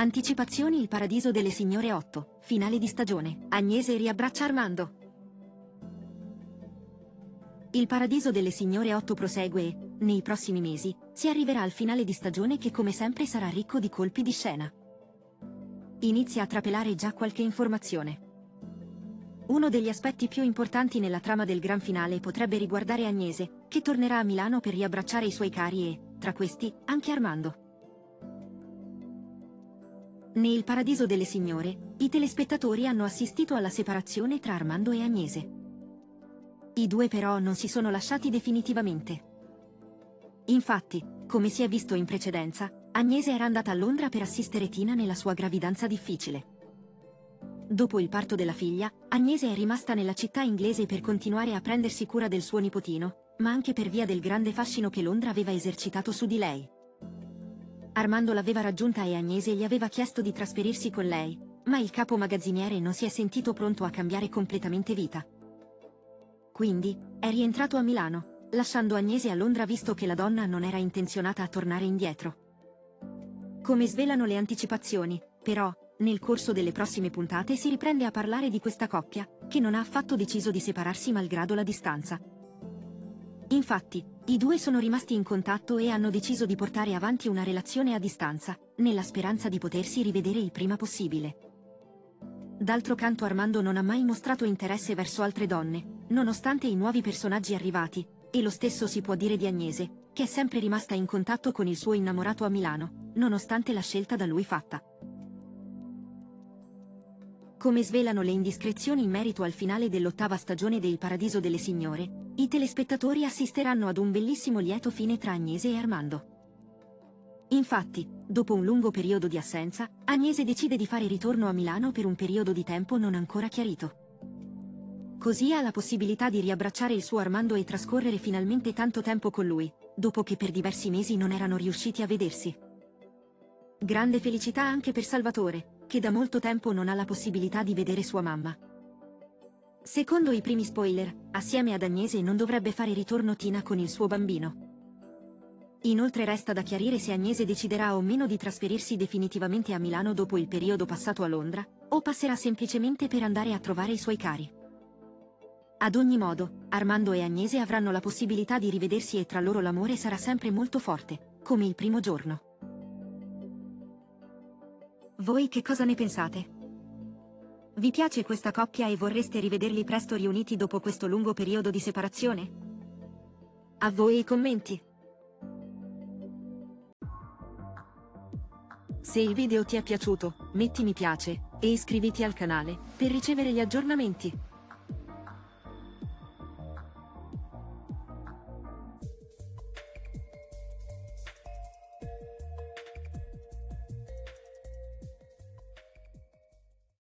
Anticipazioni Il paradiso delle signore 8, finale di stagione. Agnese riabbraccia Armando. Il paradiso delle signore 8 prosegue e, nei prossimi mesi, si arriverà al finale di stagione che come sempre sarà ricco di colpi di scena. Inizia a trapelare già qualche informazione. Uno degli aspetti più importanti nella trama del gran finale potrebbe riguardare Agnese, che tornerà a Milano per riabbracciare i suoi cari e, tra questi, anche Armando. Nel Paradiso delle Signore, i telespettatori hanno assistito alla separazione tra Armando e Agnese. I due però non si sono lasciati definitivamente. Infatti, come si è visto in precedenza, Agnese era andata a Londra per assistere Tina nella sua gravidanza difficile. Dopo il parto della figlia, Agnese è rimasta nella città inglese per continuare a prendersi cura del suo nipotino, ma anche per via del grande fascino che Londra aveva esercitato su di lei. Armando l'aveva raggiunta e Agnese gli aveva chiesto di trasferirsi con lei, ma il capo magazziniere non si è sentito pronto a cambiare completamente vita. Quindi, è rientrato a Milano, lasciando Agnese a Londra visto che la donna non era intenzionata a tornare indietro. Come svelano le anticipazioni, però, nel corso delle prossime puntate si riprende a parlare di questa coppia, che non ha affatto deciso di separarsi malgrado la distanza. Infatti, i due sono rimasti in contatto e hanno deciso di portare avanti una relazione a distanza, nella speranza di potersi rivedere il prima possibile. D'altro canto Armando non ha mai mostrato interesse verso altre donne, nonostante i nuovi personaggi arrivati, e lo stesso si può dire di Agnese, che è sempre rimasta in contatto con il suo innamorato a Milano, nonostante la scelta da lui fatta. Come svelano le indiscrezioni in merito al finale dell'ottava stagione del Paradiso delle Signore, i telespettatori assisteranno ad un bellissimo lieto fine tra Agnese e Armando. Infatti, dopo un lungo periodo di assenza, Agnese decide di fare ritorno a Milano per un periodo di tempo non ancora chiarito. Così ha la possibilità di riabbracciare il suo Armando e trascorrere finalmente tanto tempo con lui, dopo che per diversi mesi non erano riusciti a vedersi. Grande felicità anche per Salvatore, che da molto tempo non ha la possibilità di vedere sua mamma. Secondo i primi spoiler, assieme ad Agnese non dovrebbe fare ritorno Tina con il suo bambino. Inoltre resta da chiarire se Agnese deciderà o meno di trasferirsi definitivamente a Milano dopo il periodo passato a Londra, o passerà semplicemente per andare a trovare i suoi cari. Ad ogni modo, Armando e Agnese avranno la possibilità di rivedersi e tra loro l'amore sarà sempre molto forte, come il primo giorno. Voi che cosa ne pensate? Vi piace questa coppia e vorreste rivederli presto riuniti dopo questo lungo periodo di separazione? A voi i commenti! Se il video ti è piaciuto, metti mi piace e iscriviti al canale per ricevere gli aggiornamenti.